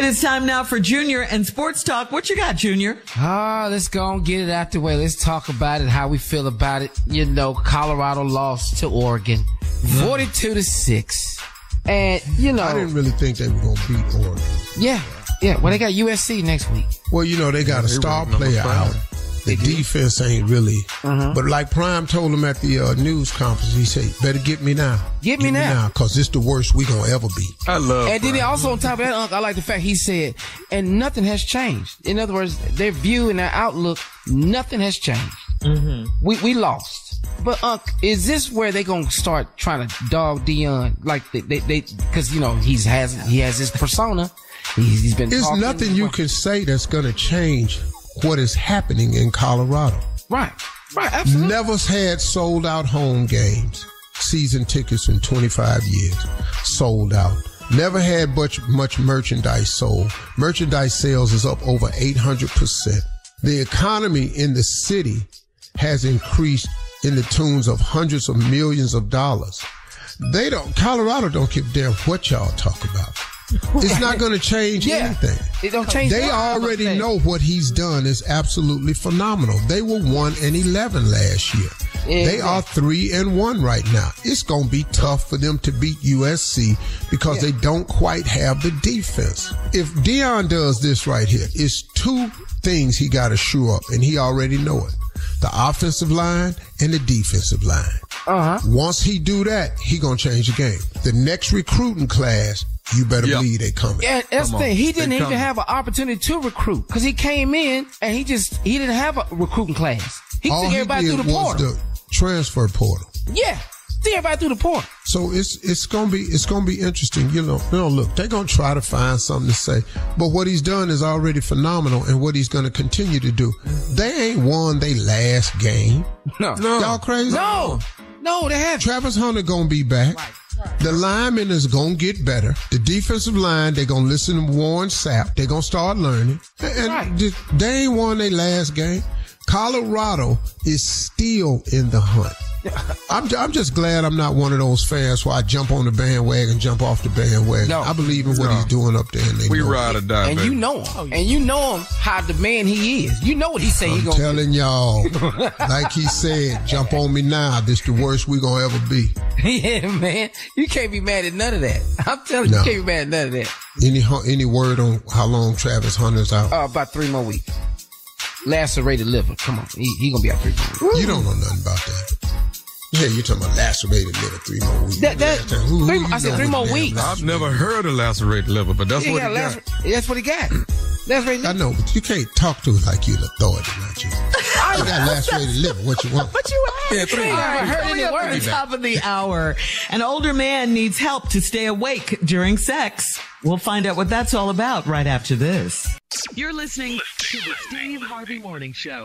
It is time now for Junior and Sports Talk. What you got, Junior? Ah, let's go and get it out the way. Let's talk about it, how we feel about it. You know, Colorado lost to Oregon, 42 to 6. And, you know. I didn't really think they were going to beat Oregon. Yeah, yeah. Well, they got USC next week. Well, you know, they got a star player out. The defense ain't really. Uh-huh. But like Prime told him at the uh, news conference, he said, better get me now. Get me now. Because it's the worst we going to ever be. I love. And then he also on top of that, Unc, I like the fact he said, and nothing has changed. In other words, their view and their outlook, nothing has changed. Mm-hmm. We we lost. But Unc, is this where they gonna start trying to dog Deion? Like they they because you know he's has he has his persona. He's, he's been. There's talking- nothing you can say that's going to change what is happening in Colorado. Right. Right. Absolutely. Never had sold out home games, season tickets in 25 years, sold out. Never had much, much merchandise sold. Merchandise sales is up over 800%. The economy in the city has increased in the tunes of hundreds of millions of dollars. They don't, Colorado don't give a damn what y'all talk about. It's not going to change Yeah. anything. It don't change. They already know what he's done is absolutely phenomenal. They were one and eleven last year. They are three and one right now. It's going to be tough for them to beat USC because they don't quite have the defense. If Deion does this right here, it's two things he got to shore up, and he already know it: the offensive line and the defensive line. Uh huh. Once he do that, he gonna change the game. The next recruiting class, you better Yep. believe they coming. Yeah, that's the thing. on. He didn't even coming. have an opportunity to recruit because he came in and he just he didn't have a recruiting class. He All took he everybody did through the was portal. the transfer portal. Yeah, took everybody through the portal. So it's it's gonna be it's gonna be interesting. You know, you know, look, they're gonna try to find something to say, but what he's done is already phenomenal, and what he's gonna continue to do. They ain't won their last game. No, no. Y'all crazy? no, no. They have Travis Hunter gonna be back. The lineman is gonna get better. The defensive line, they're gonna listen to Warren Sapp. They're gonna start learning. And and Right. they ain't won their last game. Colorado is still in the hunt. I'm, I'm just glad I'm not one of those fans where I jump on the bandwagon, jump off the bandwagon. No. I believe in what he's doing up there. And they We know it. ride or die, and baby. you know him, and you know him how the man he is. You know what he say he I'm gonna. telling y'all, like he said, jump on me now. This the worst we gonna ever be. yeah, man. You can't be mad at none of that. I'm telling you, No. you can't be mad at none of that. Any any word on how long Travis Hunter's out? Uh, about three more weeks. Lacerated liver. Come on, he, he gonna be out three more weeks. You don't know nothing about that. Yeah, you're talking about lacerated liver, three more weeks. That, that, who- who three, you I said three more weeks. lacerated? I've never heard of lacerated liver, but that's Yeah, what yeah, he got. lacer- that's what he got. Lacerated I know, but you can't talk to it like you're an authority, not you. You got lacerated liver. What you want? But you asked Yeah, three. me. All right, heard Coming any at words. the top of the hour. An older man needs help to stay awake during sex. We'll find out what that's all about right after this. You're listening to the Steve Harvey Morning Show.